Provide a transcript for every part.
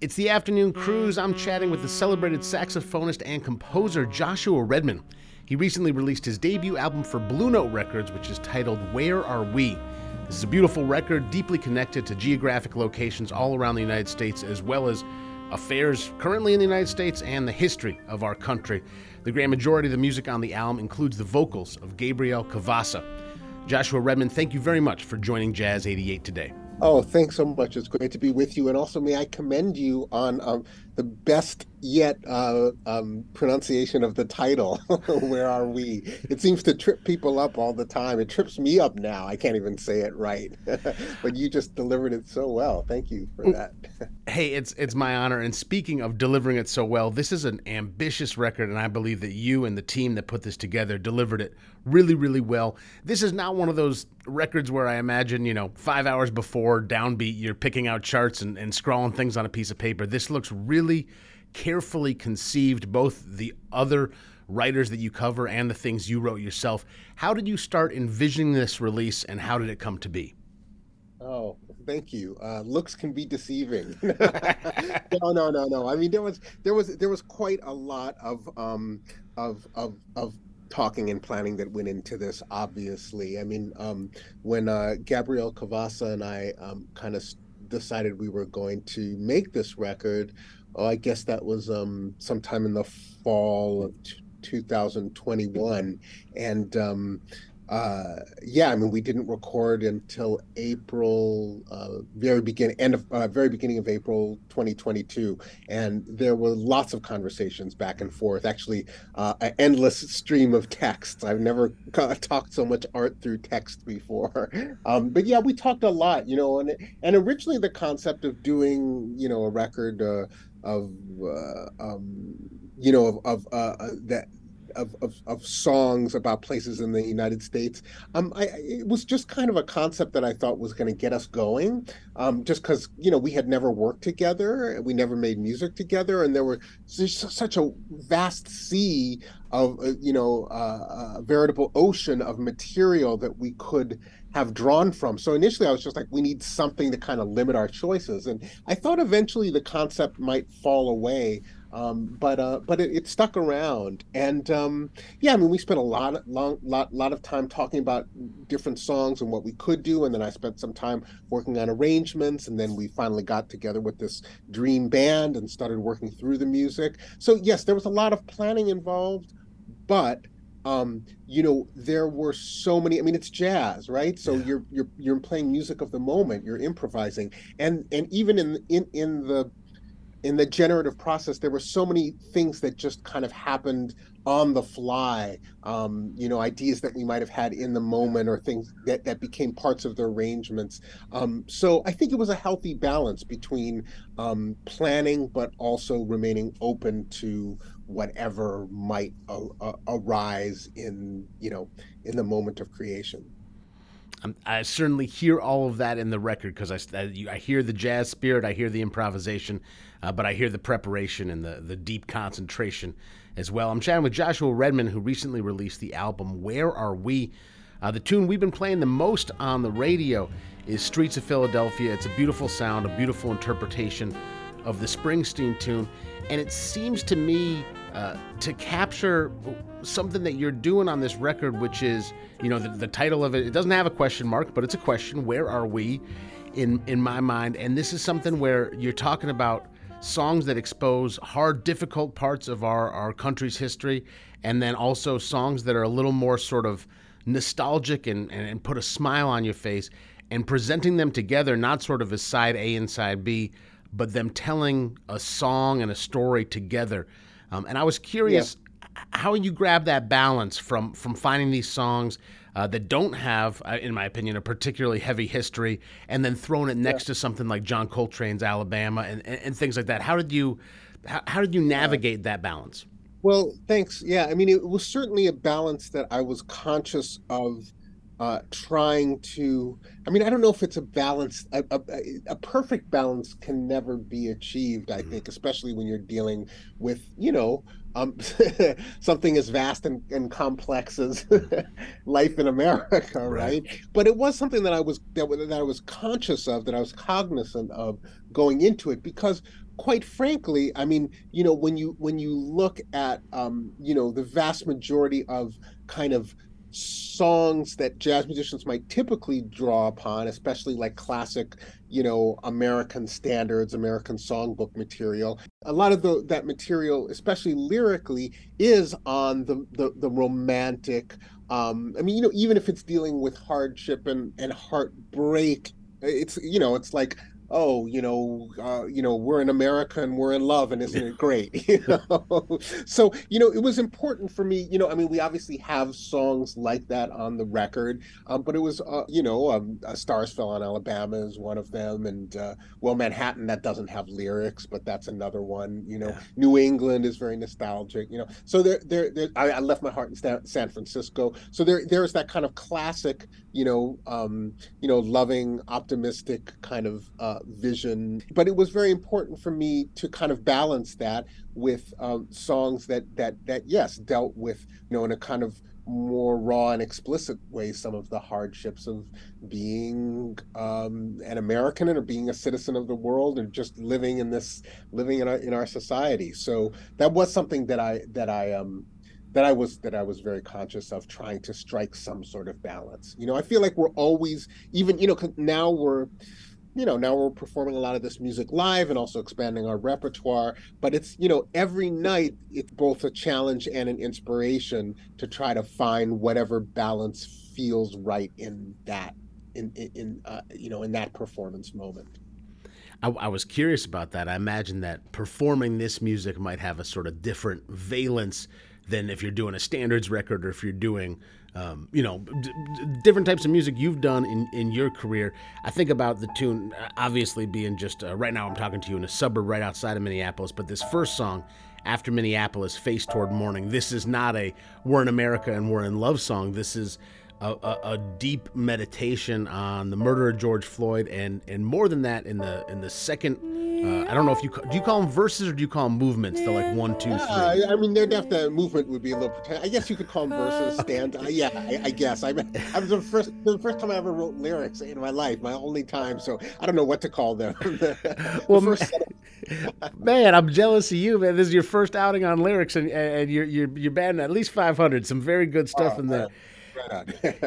It's the afternoon cruise. I'm chatting with the celebrated saxophonist and composer Joshua Redman. He recently released his debut album for Blue Note Records, which is titled Where Are We? This is a beautiful record, deeply connected to geographic locations all around the United States, as well as affairs currently in the United States and the history of our country. The grand majority of the music on the album includes the vocals of Gabrielle Cavassa. Joshua Redman, thank you very much for joining Jazz 88 today. Oh, thanks so much. It's great to be with you. And also, may I commend you on um, the best yet uh, um, pronunciation of the title. Where are we? It seems to trip people up all the time. It trips me up now. I can't even say it right. but you just delivered it so well. Thank you for that. hey, it's it's my honor. And speaking of delivering it so well, this is an ambitious record, and I believe that you and the team that put this together delivered it really, really well. This is not one of those records where I imagine, you know, five hours before downbeat, you're picking out charts and, and scrawling things on a piece of paper. This looks really carefully conceived, both the other writers that you cover and the things you wrote yourself. How did you start envisioning this release and how did it come to be? Oh, thank you. Uh, looks can be deceiving. no, no, no, no. I mean, there was there was there was quite a lot of um, of of of talking and planning that went into this. Obviously, I mean, um, when uh, Gabrielle Cavassa and I um, kind of decided we were going to make this record, oh, I guess that was um, sometime in the fall of t- 2021, and um, uh, yeah, I mean, we didn't record until April, uh, very beginning, end of uh, very beginning of April 2022, and there were lots of conversations back and forth. Actually, uh, an endless stream of texts. I've never talked so much art through text before. Um, but yeah, we talked a lot, you know, and and originally the concept of doing, you know, a record uh, of, uh, um, you know, of, of that of, of, of, songs about places in the United States. Um, I, it was just kind of a concept that I thought was going to get us going, um, just because you know we had never worked together, we never made music together, and there were such a vast sea of uh, you know uh, a veritable ocean of material that we could have drawn from. So initially, I was just like, we need something to kind of limit our choices, and I thought eventually the concept might fall away. Um, but uh, but it, it, stuck around, and um, yeah, I mean, we spent a lot, long, lot, lot of time talking about different songs and what we could do, and then I spent some time working on arrangements, and then we finally got together with this dream band and started working through the music. So yes, there was a lot of planning involved, but um, you know, there were so many. I mean, it's jazz, right? So yeah. you're you're you're playing music of the moment. You're improvising, and and even in in in the in the generative process, there were so many things that just kind of happened on the fly. Um, you know, ideas that we might have had in the moment, or things that that became parts of the arrangements. Um, so I think it was a healthy balance between um, planning, but also remaining open to whatever might uh, uh, arise in you know in the moment of creation. I certainly hear all of that in the record because I, I, I, hear the jazz spirit, I hear the improvisation, uh, but I hear the preparation and the, the deep concentration as well. I'm chatting with Joshua Redman, who recently released the album Where Are We? Uh, the tune we've been playing the most on the radio is Streets of Philadelphia. It's a beautiful sound, a beautiful interpretation of the Springsteen tune, and it seems to me uh, to capture something that you're doing on this record, which is, you know, the, the title of it, it doesn't have a question mark, but it's a question. Where are we? In, in my mind, and this is something where you're talking about songs that expose hard, difficult parts of our, our country's history, and then also songs that are a little more sort of nostalgic and, and, and put a smile on your face, and presenting them together, not sort of as side A and side B, but them telling a song and a story together. Um, and I was curious. How you grab that balance from from finding these songs uh, that don't have, uh, in my opinion, a particularly heavy history, and then throwing it next yeah. to something like John Coltrane's Alabama and, and, and, things like that. How did you how, how did you navigate that balance? Well, thanks. Yeah, I mean, it was certainly a balance that I was conscious of uh, trying to. I mean, I don't know if it's a balance. A, a, a perfect balance can never be achieved. I mm-hmm. think, especially when you're dealing with, you know, um, something as vast and, and complex as life in America, right. right. But it was something that I was that, that I was conscious of, that I was cognizant of going into it, because quite frankly, I mean, you know, when you when you look at um, you know the vast majority of kind of songs that jazz musicians might typically draw upon, especially like classic, you know, American standards, American songbook material. A lot of the, that material, especially lyrically, is on the the, the romantic. Um, I mean, you know, even if it's dealing with hardship and, and heartbreak, it's you know, it's like oh, you know, uh, you know, we're in America and we're in love, and isn't it great? you know? so you know, it was important for me. You know, I mean, we obviously have songs like that on the record, um, but it was, uh, you know, um, "Stars Fell on Alabama" is one of them, and uh, well, Manhattan that doesn't have lyrics, but that's another one. You know, yeah. New England is very nostalgic. You know, so there, there, there I, I, left my heart in San Francisco. So there, there's that kind of classic, you know, um, you know, loving, optimistic kind of uh, vision. But it was very important for me to kind of balance that with um, songs that that that yes dealt with you know in a kind of more raw and explicit way some of the hardships of being um, an American or being a citizen of the world and just living in this living in our in our society. So that was something that I that I um that I was that I was very conscious of trying to strike some sort of balance. You know, I feel like we're always even you know now we're you know now we're performing a lot of this music live and also expanding our repertoire but it's you know every night it's both a challenge and an inspiration to try to find whatever balance feels right in that in in, uh, you know in that performance moment I, I, was curious about that. I imagine that performing this music might have a sort of different valence than if you're doing a standards record or if you're doing um, you know, d- different types of music you've done in, in your career. I think about the tune, obviously being just uh, right now, I'm talking to you in a suburb right outside of Minneapolis, but this first song, After Minneapolis, Face Toward Morning, this is not a We're in America and We're in Love song. This is a, a, a, deep meditation on the murder of George Floyd, and and more than that, in the in the second, uh, I don't know if you do you call them verses or do you call them movements? They're like one, two, three. I mean, they're definitely movement would be a little. I guess you could call them verses, stand. Uh, yeah, I, I, guess. I, I was the first the first time I ever wrote lyrics in my life, my only time. So I don't know what to call them. the, well, man, I'm jealous of you, man. This is your first outing on lyrics, and and you're you're you're batting at least 500. Some very good stuff oh, in there.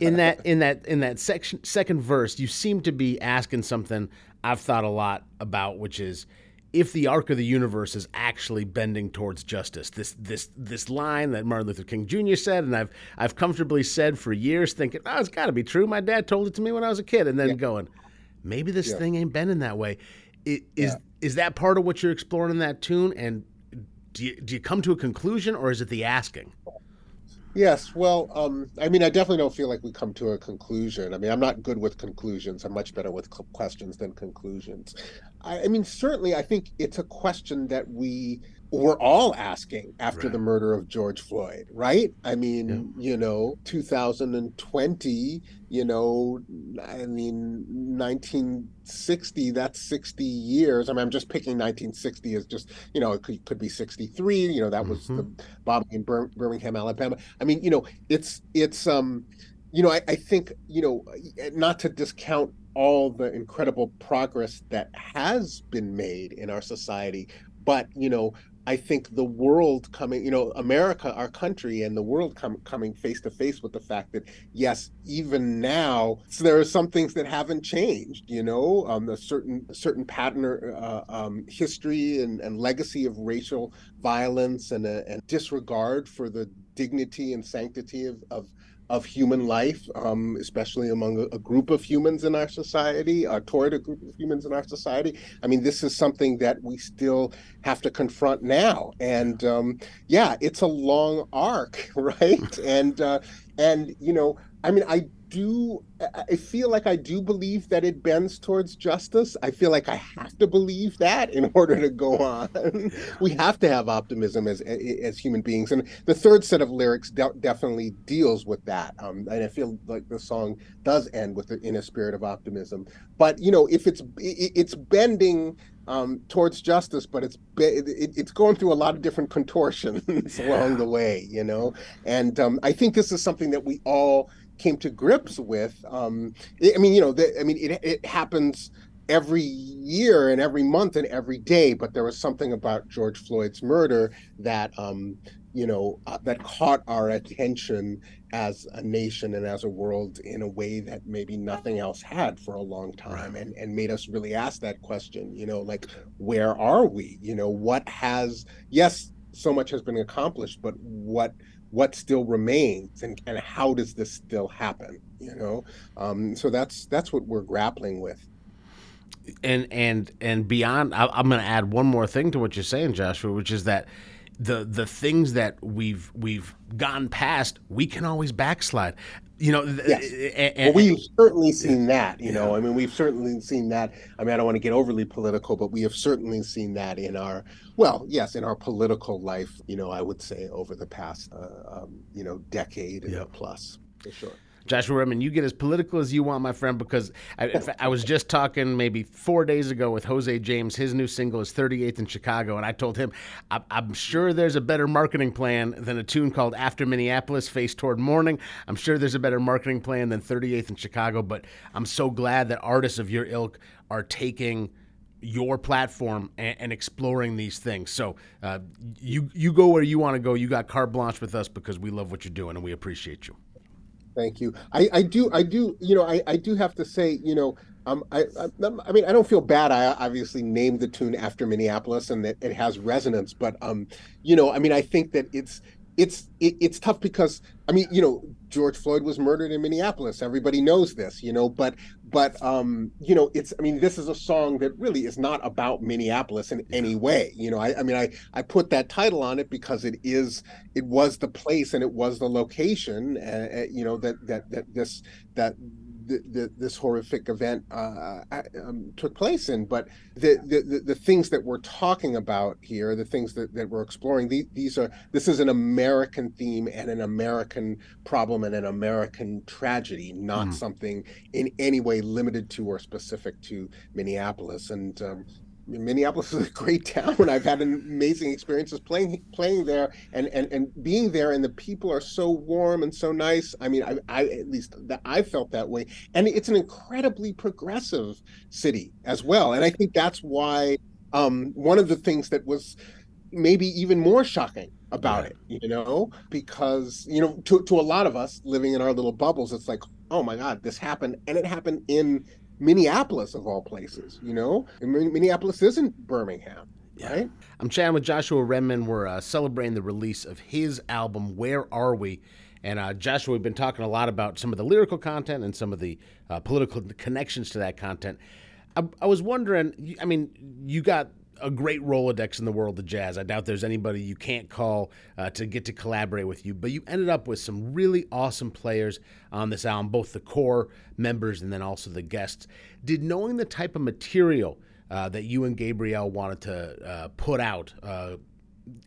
in that in that in that section second verse, you seem to be asking something I've thought a lot about, which is if the arc of the universe is actually bending towards justice. This this this line that Martin Luther King Jr. said, and I've I've comfortably said for years, thinking, oh, it's got to be true. My dad told it to me when I was a kid, and then yeah. going, maybe this yeah. thing ain't bending that way. It, is yeah. is that part of what you're exploring in that tune? And do you, do you come to a conclusion, or is it the asking? Yes, well, um, I mean, I definitely don't feel like we come to a conclusion. I mean, I'm not good with conclusions. I'm much better with questions than conclusions. I, I mean, certainly, I think it's a question that we we're all asking after right. the murder of George Floyd, right? I mean, yeah. you know, 2020, you know, I mean, 1960, that's 60 years. I mean, I'm just picking 1960 as just, you know, it could, could be 63, you know, that was mm-hmm. the bombing in Bir- Birmingham, Alabama. I mean, you know, it's, it's, um, you know, I, I think, you know, not to discount all the incredible progress that has been made in our society but you know I think the world coming, you know, America, our country, and the world com- coming face to face with the fact that yes, even now so there are some things that haven't changed. You know, um, a certain certain pattern, uh, um, history, and, and legacy of racial violence and, a, and disregard for the dignity and sanctity of, of of human life, um, especially among a, a, group of humans in our society, uh, toward a group of humans in our society. I mean, this is something that we still have to confront now, and um, yeah, it's a long arc, right? and uh, and you know, I mean, I do I feel like I do believe that it bends towards justice. I feel like I have to believe that in order to go on. we have to have optimism as as human beings, and the third set of lyrics de- definitely deals with that. Um, and I feel like the song does end with the, in a spirit of optimism. But you know, if it's it's bending um, towards justice, but it's it, it's going through a lot of different contortions along the way, you know. And um, I think this is something that we all came to grips with. Um, I mean, you know, the, I mean, it, it happens every year and every month and every day, but there was something about George Floyd's murder that um, you know uh, that caught our attention as a nation and as a world in a way that maybe nothing else had for a long time and and made us really ask that question you know like where are we you know what has yes so much has been accomplished but what what still remains and, and how does this still happen you know? Um, so that's that's what we're grappling with. And and and beyond I, i'm going to add one more thing to what you're saying joshua which is that the the things that we've we've gone past we can always backslide you know yes. and, well, we've certainly seen that you yeah. know i mean we've certainly seen that i mean i don't want to get overly political but we have certainly seen that in our well yes in our political life you know i would say over the past uh, um, you know decade yep. plus for sure Joshua Redman, you get as political as you want, my friend, because I, I, was just talking maybe four days ago with Jose James. His new single is 38th in Chicago, and I told him I, am sure there's a better marketing plan than a tune called After Minneapolis, Face Toward Morning. I'm sure there's a better marketing plan than 38th in Chicago, but I'm so glad that artists of your ilk are taking your platform and, and, exploring these things. So uh, you you go where you want to go. You got carte blanche with us because we love what you're doing and we appreciate you. Thank you. I, I do I do you know I, I do have to say you know um I, I, I mean I don't feel bad. I obviously named the tune after Minneapolis and that it has resonance, but um you know I mean I think that it's it's it, it's tough because I mean, you know, George Floyd was murdered in Minneapolis. Everybody knows this, you know, but but um, you know, it's I mean, this is a song that really is not about Minneapolis in any way. You know, I, I mean, I I put that title on it because it is it was the place and it was the location, uh, uh you know, that that that this that the, the, this horrific event uh, um, took place in. But the, the, the things that we're talking about here, the things that, that we're exploring, these, these are this is an American theme and an American problem and an American tragedy, not mm. something in any way limited to or specific to Minneapolis. And um, Minneapolis is a great town, and I've had amazing experiences playing playing there and, and, and being there. And the people are so warm and so nice. I mean, I, I at least that I felt that way. And it's an incredibly progressive city as well. And I think that's why um, one of the things that was maybe even more shocking about it, you know, because you know, to to a lot of us living in our little bubbles, it's like, oh my God, this happened, and it happened in Minneapolis of all places, you know? And Minneapolis isn't Birmingham. Yeah. Right? I'm chatting with Joshua Redman. We're uh, celebrating the release of his album, Where Are We? And uh, Joshua, we've been talking a lot about some of the lyrical content and some of the uh, political connections to that content. I, I was wondering, I mean, you got a great Rolodex in the world of jazz. I doubt there's anybody you can't call uh, to get to collaborate with you. But you ended up with some really awesome players on this album, both the core members and then also the guests. Did knowing the type of material uh, that you and Gabrielle wanted to uh, put out uh,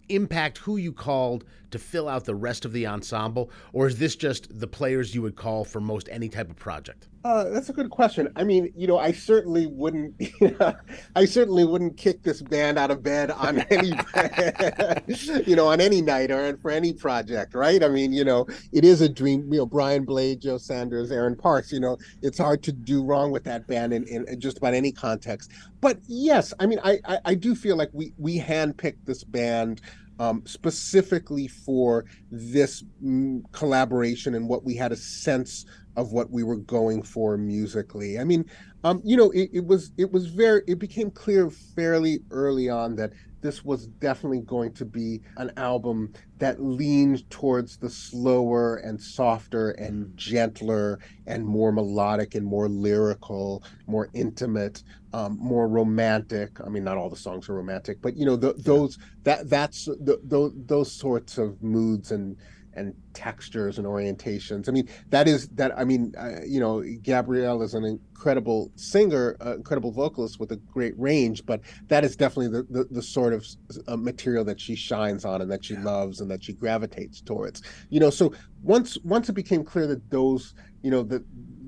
impact who you called to fill out the rest of the ensemble, or is this just the players you would call for most any type of project? Uh, that's a good question. I mean, you know, I certainly wouldn't, I certainly wouldn't kick this band out of bed on any, you know, on any night or for any project, right? I mean, you know, it is a dream. You know, Brian Blade, Joe Sanders, Aaron Parks. You know, it's hard to do wrong with that band in, in just about any context. But yes, I mean, I, I, I do feel like we we handpicked this band um, specifically for this mm, collaboration and what we had a sense of what we were going for musically. I mean, um, you know, it, it was it was very it became clear fairly early on that this was definitely going to be an album that leaned towards the slower and softer and gentler and more melodic and more lyrical, more intimate, um, more romantic. I mean, not all the songs are romantic, but you know, the, those that that's the, those those sorts of moods and and textures and orientations. I mean, that is that. I mean, uh, you know, Gabrielle is an incredible singer, uh, incredible vocalist with a great range, but that is definitely the the, the sort of uh, material that she shines on and that she yeah. loves and that she gravitates towards. You know, so once once it became clear that those, you know, that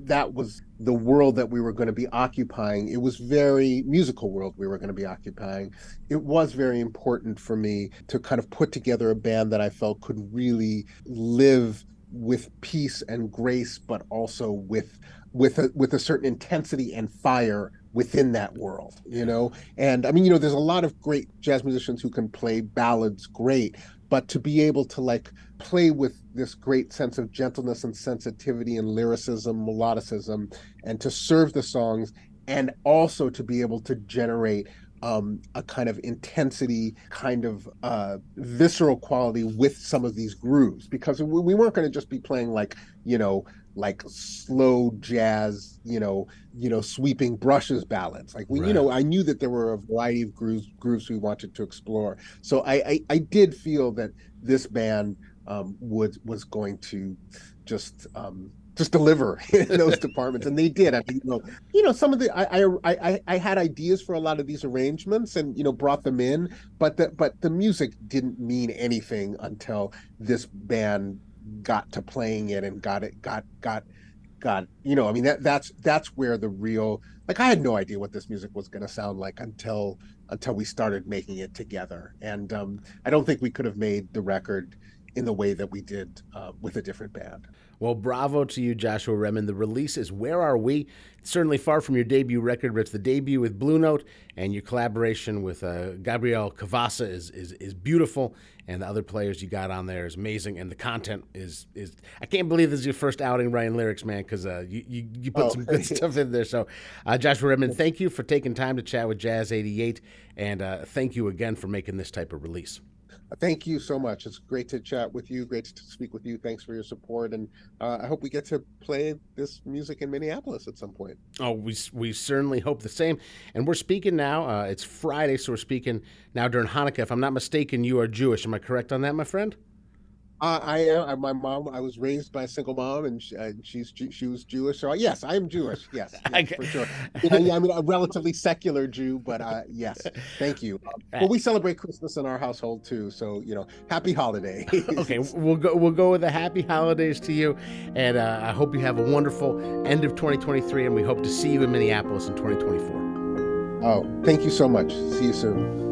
that was the world that we were going to be occupying. It was very musical world we were going to be occupying. It was very important for me to kind of put together a band that I felt could really live with peace and grace, but also with with a with a certain intensity and fire within that world you know and i mean you know there's a lot of great jazz musicians who can play ballads great but to be able to like play with this great sense of gentleness and sensitivity and lyricism melodicism and to serve the songs and also to be able to generate um, a kind of intensity, kind of uh, visceral quality with some of these grooves because we, we weren't going to just be playing like you know like slow jazz, you know, you know, sweeping brushes ballads. Like we, right. you know, I knew that there were a variety of grooves grooves we wanted to explore. So I I, I did feel that this band um, would was going to just um, just deliver in those departments, and they did. I mean, you know, you know, some of the I, I I I had ideas for a lot of these arrangements, and you know, brought them in, but the but the music didn't mean anything until this band got to playing it and got it got got got you know. I mean, that that's that's where the real like I had no idea what this music was going to sound like until until we started making it together, and um, I don't think we could have made the record in the way that we did uh, with a different band. Well, bravo to you, Joshua Redman. The release is Where Are We? It's certainly far from your debut record, but it's the debut with Blue Note, and your collaboration with uh, Gabrielle Cavassa is, is is beautiful, and the other players you got on there is amazing, and the content is is I can't believe this is your first outing writing lyrics, man, because uh, you, you, you put oh. some good stuff in there. So, uh, Joshua Redman, thank you for taking time to chat with Jazz 88, and uh, thank you again for making this type of release thank you so much. It's great to chat with you. Great to speak with you. Thanks for your support, and uh, I hope we get to play this music in Minneapolis at some point. Oh, we we certainly hope the same. And we're speaking now. Uh, it's Friday, so we're speaking now during Hanukkah. If I'm not mistaken, you are Jewish. Am I correct on that, my friend? Uh, I am. My mom. I was raised by a single mom, and she, uh, she's she was Jewish. So yes, I am Jewish. Yes, yes for sure. I, I mean, a relatively secular Jew, but uh, yes, thank you. Um, well, we celebrate Christmas in our household too. So you know, happy holiday. okay, we'll go. We'll go with the happy holidays to you, and uh, I hope you have a wonderful end of 2023, and we hope to see you in Minneapolis in 2024. Oh, thank you so much. See you soon.